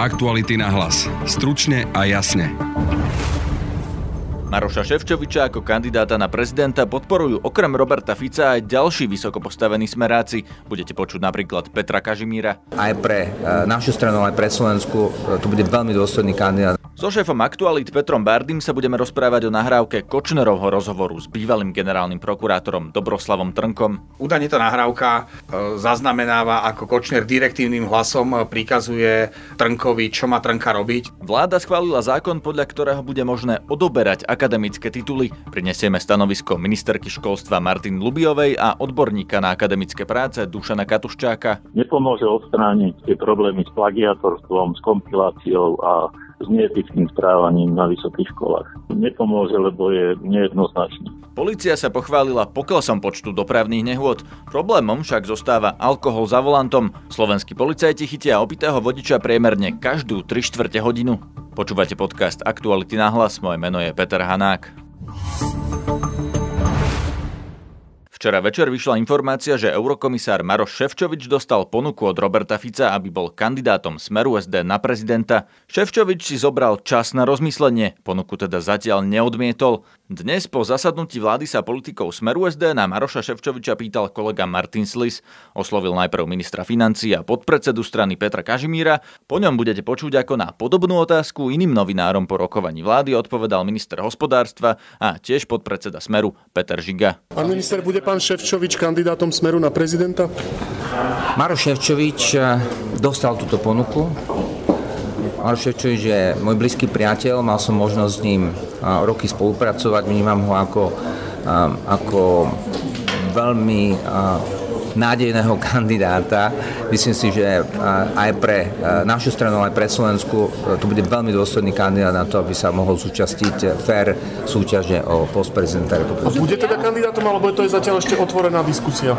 Aktuality na hlas. Stručne a jasne. Maroša Ševčoviča ako kandidáta na prezidenta podporujú okrem Roberta Fica aj ďalší vysoko postavení smeráci. Budete počuť napríklad Petra Kažimíra. Aj pre e, našu stranu, aj pre Slovensku e, to bude veľmi dôstojný kandidát. So šéfom Aktualit Petrom Bardym sa budeme rozprávať o nahrávke Kočnerovho rozhovoru s bývalým generálnym prokurátorom Dobroslavom Trnkom. Údajne tá nahrávka e, zaznamenáva, ako Kočner direktívnym hlasom prikazuje Trnkovi, čo má Trnka robiť. Vláda schválila zákon, podľa ktorého bude možné odoberať akademické tituly. Prinesieme stanovisko ministerky školstva Martin Lubiovej a odborníka na akademické práce Dušana Katuščáka. Nepomôže odstrániť tie problémy s plagiatorstvom, s kompiláciou a s neetickým správaním na vysokých školách. Nepomôže, lebo je nejednoznačný. Polícia sa pochválila poklesom počtu dopravných nehôd. Problémom však zostáva alkohol za volantom. Slovenskí policajti chytia opitého vodiča priemerne každú 3 čtvrte hodinu. Počúvate podcast Aktuality na hlas, moje meno je Peter Hanák. Včera večer vyšla informácia, že eurokomisár Maroš Ševčovič dostal ponuku od Roberta Fica, aby bol kandidátom Smeru SD na prezidenta. Ševčovič si zobral čas na rozmyslenie, ponuku teda zatiaľ neodmietol. Dnes po zasadnutí vlády sa politikov Smeru SD na Maroša Ševčoviča pýtal kolega Martin Slis. Oslovil najprv ministra financí a podpredsedu strany Petra Kažimíra. Po ňom budete počuť, ako na podobnú otázku iným novinárom po rokovaní vlády odpovedal minister hospodárstva a tiež podpredseda Smeru Peter Žiga. Pán minister, bude pán Ševčovič kandidátom Smeru na prezidenta? Maroš Ševčovič eh, dostal túto ponuku. Ševčovič je môj blízky priateľ, mal som možnosť s ním roky spolupracovať, vnímam ho ako, ako veľmi nádejného kandidáta. Myslím si, že aj pre našu stranu, aj pre Slovensku to bude veľmi dôstojný kandidát na to, aby sa mohol zúčastiť fair súťaže o post prezidenta republiky. A bude teda kandidátom, alebo to je zatiaľ ešte otvorená diskusia?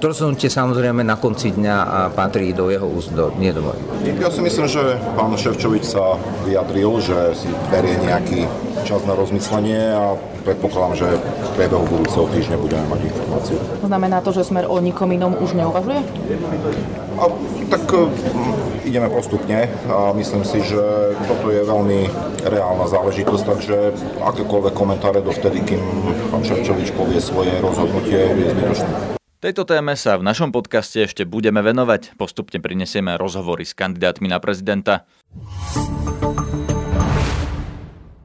To rozhodnutie samozrejme na konci dňa a patrí do jeho úst, do, nie do Ja si myslím, že pán Ševčovič sa vyjadril, že si berie nejaký čas na rozmyslenie a predpokladám, že v priebehu budúceho týždňa budeme mať informáciu. Znamená to, že smer o nikom inom už neuvažuje? A, tak hm, ideme postupne a myslím si, že toto je veľmi reálna záležitosť, takže akékoľvek komentáre dovtedy, kým pán Ševčovič povie svoje rozhodnutie, je zbytočné. Tejto téme sa v našom podcaste ešte budeme venovať. Postupne prinesieme rozhovory s kandidátmi na prezidenta.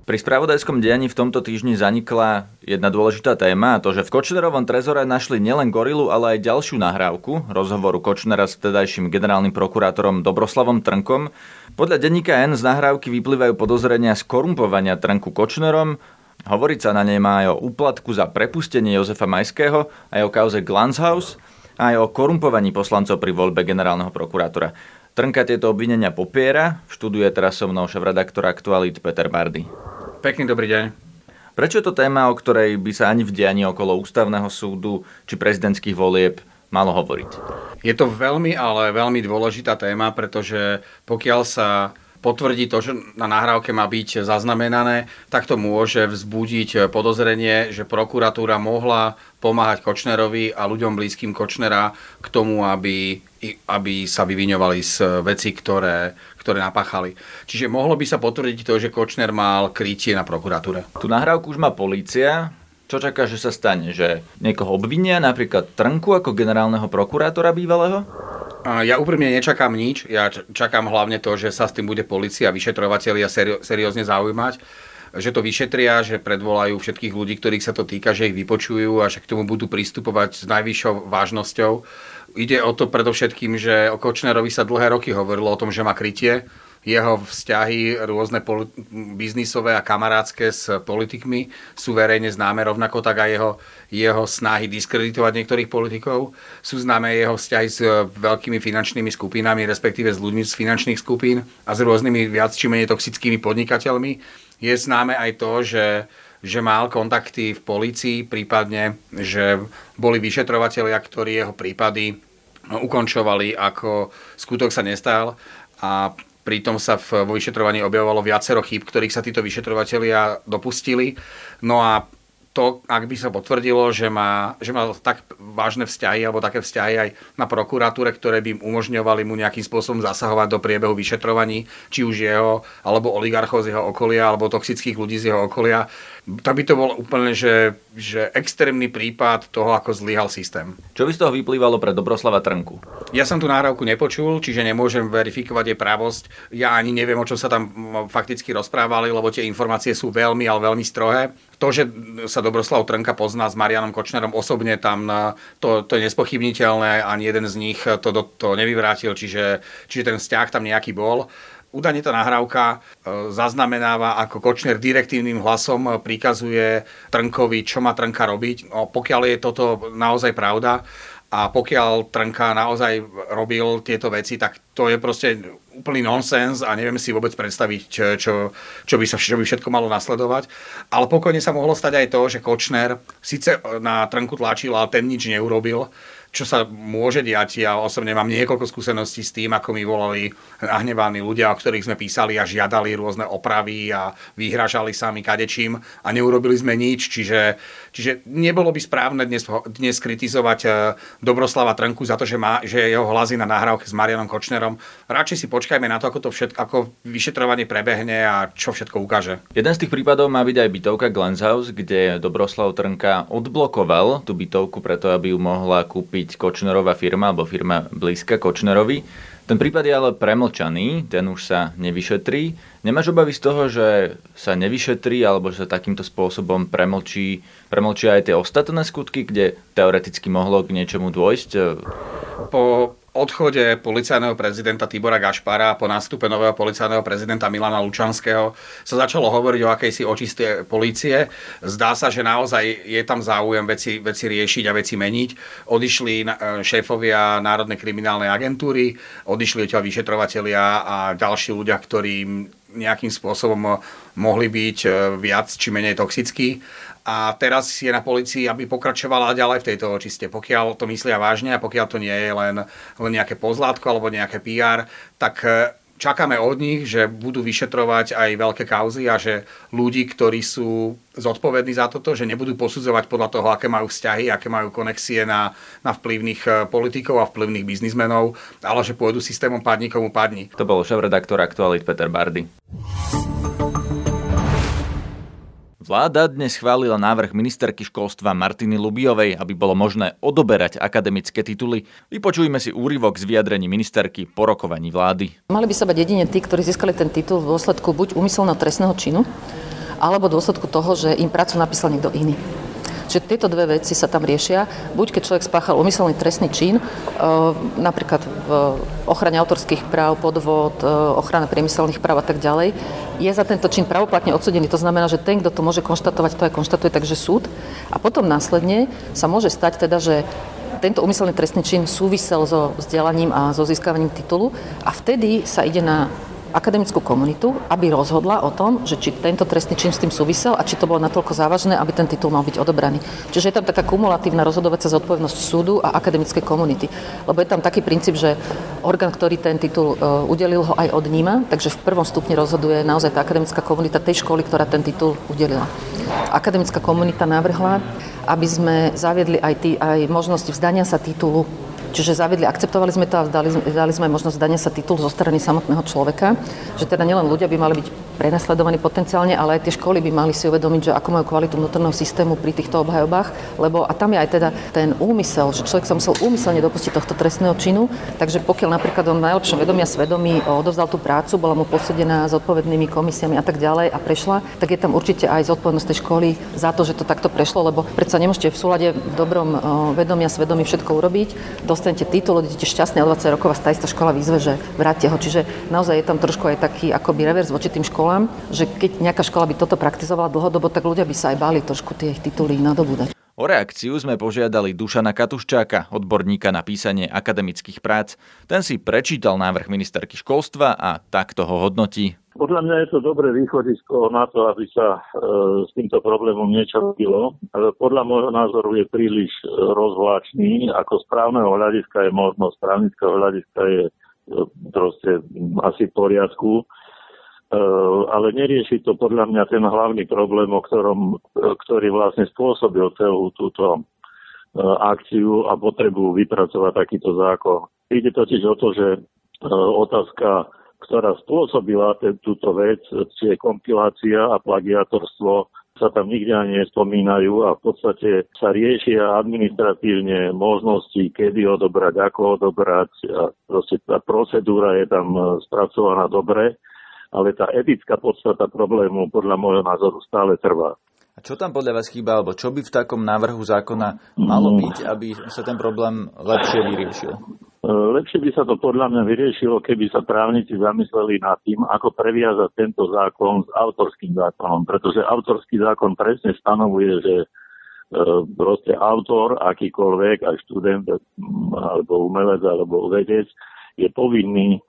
Pri spravodajskom dianí v tomto týždni zanikla jedna dôležitá téma a to, že v Kočnerovom trezore našli nielen gorilu, ale aj ďalšiu nahrávku rozhovoru Kočnera s vtedajším generálnym prokurátorom Dobroslavom Trnkom. Podľa denníka N z nahrávky vyplývajú podozrenia z korumpovania Trnku Kočnerom, Hovoriť sa na nej má aj o úplatku za prepustenie Jozefa Majského, aj o kauze Glanshaus, aj o korumpovaní poslancov pri voľbe generálneho prokurátora. Trnka tieto obvinenia popiera, študuje teraz so mnou šéf-redaktor Aktualit Peter Bardy. Pekný dobrý deň. Prečo je to téma, o ktorej by sa ani v dianí okolo ústavného súdu či prezidentských volieb malo hovoriť? Je to veľmi, ale veľmi dôležitá téma, pretože pokiaľ sa potvrdí to, že na nahrávke má byť zaznamenané, tak to môže vzbudiť podozrenie, že prokuratúra mohla pomáhať Kočnerovi a ľuďom blízkym Kočnera k tomu, aby, aby sa vyviňovali z veci, ktoré, ktoré napáchali. Čiže mohlo by sa potvrdiť to, že Kočner mal krytie na prokuratúre. Tu nahrávku už má polícia. Čo čaká, že sa stane? Že niekoho obvinia, napríklad Trnku ako generálneho prokurátora bývalého? Ja úprimne nečakám nič. Ja čakám hlavne to, že sa s tým bude policia a vyšetrovateľia seriózne zaujímať že to vyšetria, že predvolajú všetkých ľudí, ktorých sa to týka, že ich vypočujú a že k tomu budú pristupovať s najvyššou vážnosťou. Ide o to predovšetkým, že o Kočnerovi sa dlhé roky hovorilo o tom, že má krytie, jeho vzťahy rôzne biznisové a kamarádske s politikmi sú verejne známe, rovnako tak aj jeho, jeho snahy diskreditovať niektorých politikov. Sú známe jeho vzťahy s veľkými finančnými skupinami, respektíve s ľuďmi z finančných skupín a s rôznymi viac či menej toxickými podnikateľmi. Je známe aj to, že že mal kontakty v polícii, prípadne, že boli vyšetrovateľia, ktorí jeho prípady ukončovali ako skutok sa nestal a Pritom sa v, vo vyšetrovaní objavovalo viacero chýb, ktorých sa títo vyšetrovatelia dopustili. No a to, ak by sa potvrdilo, že má, že má tak vážne vzťahy alebo také vzťahy aj na prokuratúre, ktoré by umožňovali mu nejakým spôsobom zasahovať do priebehu vyšetrovaní, či už jeho, alebo oligarchov z jeho okolia, alebo toxických ľudí z jeho okolia, tak by to bol úplne, že, že extrémny prípad toho, ako zlyhal systém. Čo by z toho vyplývalo pre Dobroslava Trnku? Ja som tú náhrávku nepočul, čiže nemôžem verifikovať jej právosť. Ja ani neviem, o čom sa tam fakticky rozprávali, lebo tie informácie sú veľmi, ale veľmi strohé. To, že sa Dobroslav Trnka pozná s Marianom Kočnerom osobne, tam to, to je nespochybniteľné, ani jeden z nich to, to, to nevyvrátil, čiže, čiže ten vzťah tam nejaký bol. Údajne tá nahrávka e, zaznamenáva, ako Kočner direktívnym hlasom prikazuje Trnkovi, čo má Trnka robiť. No, pokiaľ je toto naozaj pravda a pokiaľ Trnka naozaj robil tieto veci, tak to je proste úplný nonsens a neviem si vôbec predstaviť, čo, čo, by, sa, čo by všetko malo nasledovať. Ale pokojne sa mohlo stať aj to, že Kočner síce na Trnku tlačil, ale ten nič neurobil čo sa môže diať. Ja osobne mám niekoľko skúseností s tým, ako mi volali nahnevaní ľudia, o ktorých sme písali a žiadali rôzne opravy a vyhražali sa mi kadečím a neurobili sme nič. Čiže, čiže nebolo by správne dnes, dnes kritizovať e, Dobroslava Trnku za to, že, má, že jeho hlasy na nahrávke s Marianom Kočnerom. Radšej si počkajme na to, ako to všetko, ako vyšetrovanie prebehne a čo všetko ukáže. Jeden z tých prípadov má byť aj bytovka Glenshouse, kde Dobroslav Trnka odblokoval tú bytovku preto, aby ju mohla kúpiť Kočnerová firma alebo firma blízka Kočnerovi. Ten prípad je ale premlčaný, ten už sa nevyšetrí. Nemáš obavy z toho, že sa nevyšetrí alebo že sa takýmto spôsobom premlčí, premlčia aj tie ostatné skutky, kde teoreticky mohlo k niečomu dôjsť? Po odchode policajného prezidenta Tibora Gašpara po nástupe nového policajného prezidenta Milana Lučanského sa začalo hovoriť o akejsi očisté polície. Zdá sa, že naozaj je tam záujem veci, veci riešiť a veci meniť. Odišli e, šéfovia Národnej kriminálnej agentúry, odišli odtiaľ vyšetrovatelia a ďalší ľudia, ktorí nejakým spôsobom mohli byť e, viac či menej toxickí a teraz je na policii, aby pokračovala ďalej v tejto očiste. Pokiaľ to myslia vážne a pokiaľ to nie je len, len nejaké pozlátko alebo nejaké PR, tak e, čakáme od nich, že budú vyšetrovať aj veľké kauzy a že ľudí, ktorí sú zodpovední za toto, že nebudú posudzovať podľa toho, aké majú vzťahy, aké majú konexie na, na vplyvných e, politikov a vplyvných biznismenov, ale že pôjdu systémom padni komu padni. To bol šéf-redaktor Aktualit Peter Bardy. Vláda dnes schválila návrh ministerky školstva Martiny Lubiovej, aby bolo možné odoberať akademické tituly. Vypočujme si úryvok z vyjadrení ministerky po rokovaní vlády. Mali by sa bať jedine tí, ktorí získali ten titul v dôsledku buď úmyselného trestného činu, alebo v dôsledku toho, že im prácu napísal niekto iný. Čiže tieto dve veci sa tam riešia. Buď keď človek spáchal umyselný trestný čin, e, napríklad v ochrane autorských práv, podvod, e, ochrana priemyselných práv a tak ďalej, je za tento čin pravoplatne odsudený. To znamená, že ten, kto to môže konštatovať, to aj konštatuje, takže súd. A potom následne sa môže stať teda, že tento umyselný trestný čin súvisel so vzdelaním a so získavaním titulu a vtedy sa ide na akademickú komunitu, aby rozhodla o tom, že či tento trestný čin s tým súvisel a či to bolo natoľko závažné, aby ten titul mal byť odobraný. Čiže je tam taká kumulatívna rozhodovacia zodpovednosť súdu a akademickej komunity. Lebo je tam taký princíp, že orgán, ktorý ten titul uh, udelil, ho aj odníma, takže v prvom stupni rozhoduje naozaj tá akademická komunita tej školy, ktorá ten titul udelila. Akademická komunita navrhla, aby sme zaviedli aj, tý, aj možnosť vzdania sa titulu Čiže zaviedli, akceptovali sme to a dali, dali sme možnosť dania sa titul zo strany samotného človeka, že teda nielen ľudia by mali byť prenasledovaní potenciálne, ale aj tie školy by mali si uvedomiť, že ako majú kvalitu vnútorného systému pri týchto obhajobách, lebo a tam je aj teda ten úmysel, že človek sa musel úmyselne dopustiť tohto trestného činu, takže pokiaľ napríklad on v najlepšom vedomia svedomí odovzdal tú prácu, bola mu posúdená s odpovednými komisiami a tak ďalej a prešla, tak je tam určite aj zodpovednosť tej školy za to, že to takto prešlo, lebo predsa nemôžete v súlade v dobrom vedomia svedomí všetko urobiť, dostanete titul, idete šťastne o 20 rokov a tá škola výzve, že vráte ho. Čiže naozaj je tam trošku aj taký akoby revers voči tým školám, že keď nejaká škola by toto praktizovala dlhodobo, tak ľudia by sa aj báli trošku tie ich tituly nadobúdať. O reakciu sme požiadali Dušana Katuščáka, odborníka na písanie akademických prác. Ten si prečítal návrh ministerky školstva a takto ho hodnotí. Podľa mňa je to dobré východisko na to, aby sa e, s týmto problémom niečo robilo, ale podľa môjho názoru je príliš e, rozvláčný. Ako správneho hľadiska je možno, správnického hľadiska je e, proste asi v poriadku. Ale nerieši to podľa mňa ten hlavný problém, o ktorom, ktorý vlastne spôsobil celú túto akciu a potrebu vypracovať takýto zákon. Ide totiž o to, že otázka, ktorá spôsobila túto vec, či je kompilácia a plagiatorstvo, sa tam nikde ani nespomínajú a v podstate sa riešia administratívne možnosti, kedy odobrať, ako odobrať. A proste tá procedúra je tam spracovaná dobre, ale tá etická podstata problému podľa môjho názoru stále trvá. A čo tam podľa vás chýba, alebo čo by v takom návrhu zákona malo mm. byť, aby sa ten problém lepšie vyriešil? E, lepšie by sa to podľa mňa vyriešilo, keby sa právnici zamysleli nad tým, ako previazať tento zákon s autorským zákonom, pretože autorský zákon presne stanovuje, že e, proste autor, akýkoľvek, aj študent, alebo umelec, alebo vedec, je povinný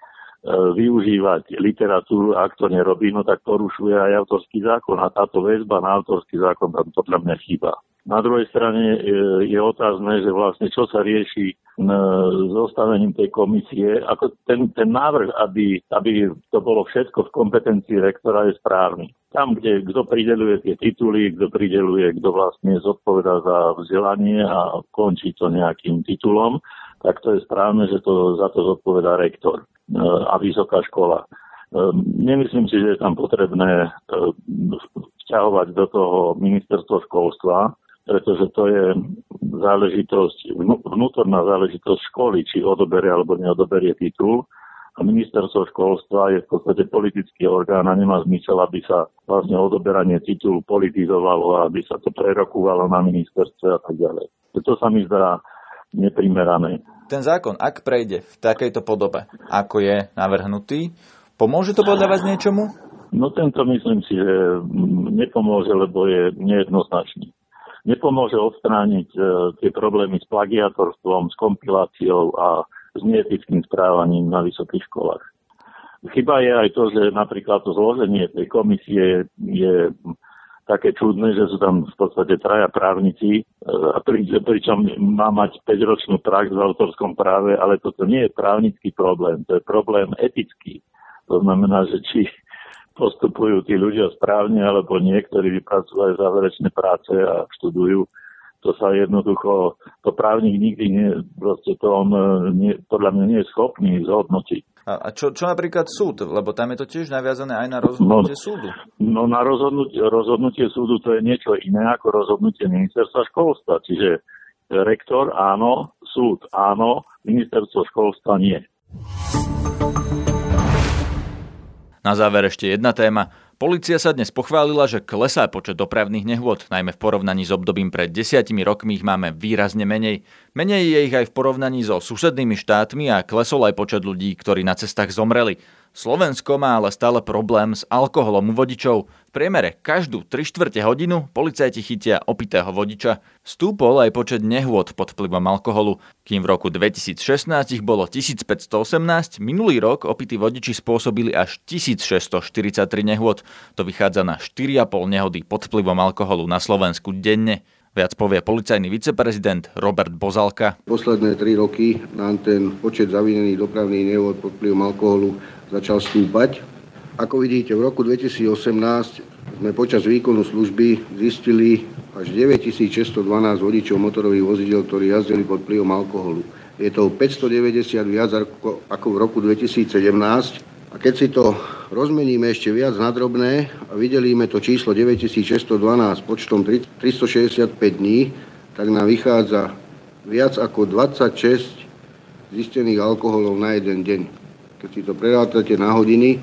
využívať literatúru, ak to nerobí, no tak porušuje aj autorský zákon a táto väzba na autorský zákon tam podľa mňa chýba. Na druhej strane e, je otázne, že vlastne čo sa rieši zostavením tej komisie. Ako ten, ten návrh, aby, aby to bolo všetko v kompetencii rektora, je správny. Tam, kde kto prideluje tie tituly, kto prideluje, kto vlastne zodpoveda za vzdelanie a končí to nejakým titulom, tak to je správne, že to za to zodpovedá rektor a vysoká škola. Ehm, nemyslím si, že je tam potrebné ehm, vťahovať do toho ministerstvo školstva, pretože to je záležitosť, vnútorná záležitosť školy, či odoberie alebo neodoberie titul. A ministerstvo školstva je v podstate politický orgán a nemá zmysel, aby sa vlastne odoberanie titulu politizovalo aby sa to prerokúvalo na ministerstve a tak ďalej. To sa mi zdá neprimerané ten zákon, ak prejde v takejto podobe, ako je navrhnutý, pomôže to podľa vás niečomu? No tento myslím si, že nepomôže, lebo je nejednoznačný. Nepomôže odstrániť e, tie problémy s plagiatorstvom, s kompiláciou a s neetickým správaním na vysokých školách. Chyba je aj to, že napríklad to zloženie tej komisie je také čudné, že sú tam v podstate traja právnici, e, a pri, pričom má mať 5-ročnú prax v autorskom práve, ale toto nie je právnický problém, to je problém etický. To znamená, že či postupujú tí ľudia správne, alebo niektorí vypracujú záverečné práce a študujú to sa jednoducho, to právnik nikdy nie, proste to on nie, podľa mňa nie je schopný zhodnotiť. A čo, čo napríklad súd? Lebo tam je to tiež naviazané aj na rozhodnutie no, súdu. No na rozhodnutie, rozhodnutie súdu to je niečo iné ako rozhodnutie ministerstva školstva. Čiže rektor áno, súd áno, ministerstvo školstva nie. Na záver ešte jedna téma. Polícia sa dnes pochválila, že klesá počet dopravných nehôd, najmä v porovnaní s obdobím pred desiatimi rokmi ich máme výrazne menej. Menej je ich aj v porovnaní so susednými štátmi a klesol aj počet ľudí, ktorí na cestách zomreli. Slovensko má ale stále problém s alkoholom u vodičov. V priemere každú 3 čtvrte hodinu policajti chytia opitého vodiča. Stúpol aj počet nehôd pod vplyvom alkoholu. Kým v roku 2016 ich bolo 1518, minulý rok opití vodiči spôsobili až 1643 nehôd. To vychádza na 4,5 nehody pod vplyvom alkoholu na Slovensku denne. Viac povie policajný viceprezident Robert Bozalka. Posledné tri roky nám ten počet zavinených dopravných nehôd pod vplyvom alkoholu začal stúpať. Ako vidíte, v roku 2018 sme počas výkonu služby zistili až 9612 vodičov motorových vozidel, ktorí jazdili pod vplyvom alkoholu. Je to 590 viac ako v roku 2017. A keď si to rozmeníme ešte viac na drobné a vydelíme to číslo 9612 počtom 365 dní, tak nám vychádza viac ako 26 zistených alkoholov na jeden deň. Keď si to prerátate na hodiny,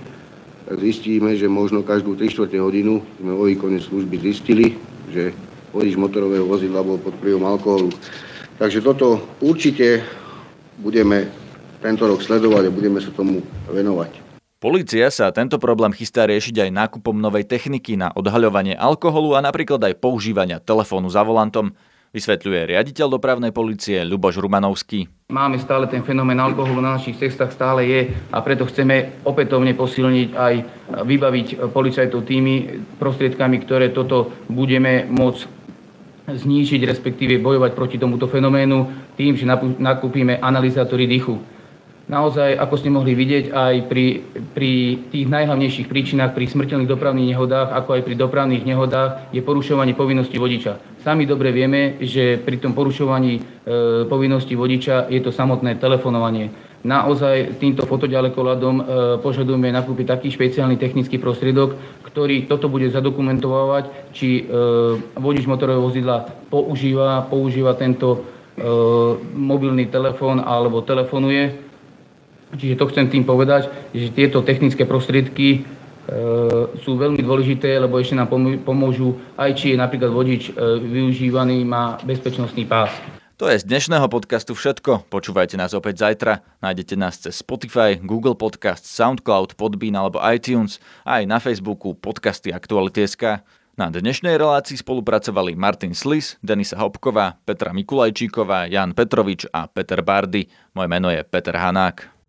tak zistíme, že možno každú 3 4 hodinu sme vo výkone služby zistili, že vodič motorového vozidla bol pod vplyvom alkoholu. Takže toto určite budeme tento rok sledovať a budeme sa tomu venovať. Polícia sa tento problém chystá riešiť aj nákupom novej techniky na odhaľovanie alkoholu a napríklad aj používania telefónu za volantom, vysvetľuje riaditeľ dopravnej policie Ľuboš Rumanovský. Máme stále ten fenomén alkoholu na našich cestách, stále je a preto chceme opätovne posilniť aj vybaviť policajtov tými prostriedkami, ktoré toto budeme môcť znížiť, respektíve bojovať proti tomuto fenoménu tým, že nakúpime analyzátory dýchu Naozaj, ako ste mohli vidieť, aj pri, pri tých najhlavnejších príčinách, pri smrteľných dopravných nehodách, ako aj pri dopravných nehodách, je porušovanie povinnosti vodiča. Sami dobre vieme, že pri tom porušovaní e, povinnosti vodiča je to samotné telefonovanie. Naozaj týmto fotoďalekohľadom e, požadujeme nakúpiť taký špeciálny technický prostriedok, ktorý toto bude zadokumentovať, či e, vodič motorového vozidla používa, používa tento e, mobilný telefón alebo telefonuje Čiže to chcem tým povedať, že tieto technické prostriedky e, sú veľmi dôležité, lebo ešte nám pomôžu aj či je napríklad vodič e, využívaný, má bezpečnostný pás. To je z dnešného podcastu všetko. Počúvajte nás opäť zajtra. Nájdete nás cez Spotify, Google Podcast, Soundcloud, Podbean alebo iTunes, aj na Facebooku podcasty Aktuality.sk. Na dnešnej relácii spolupracovali Martin Slis, Denisa Hopková, Petra Mikulajčíková, Jan Petrovič a Peter Bardy. Moje meno je Peter Hanák.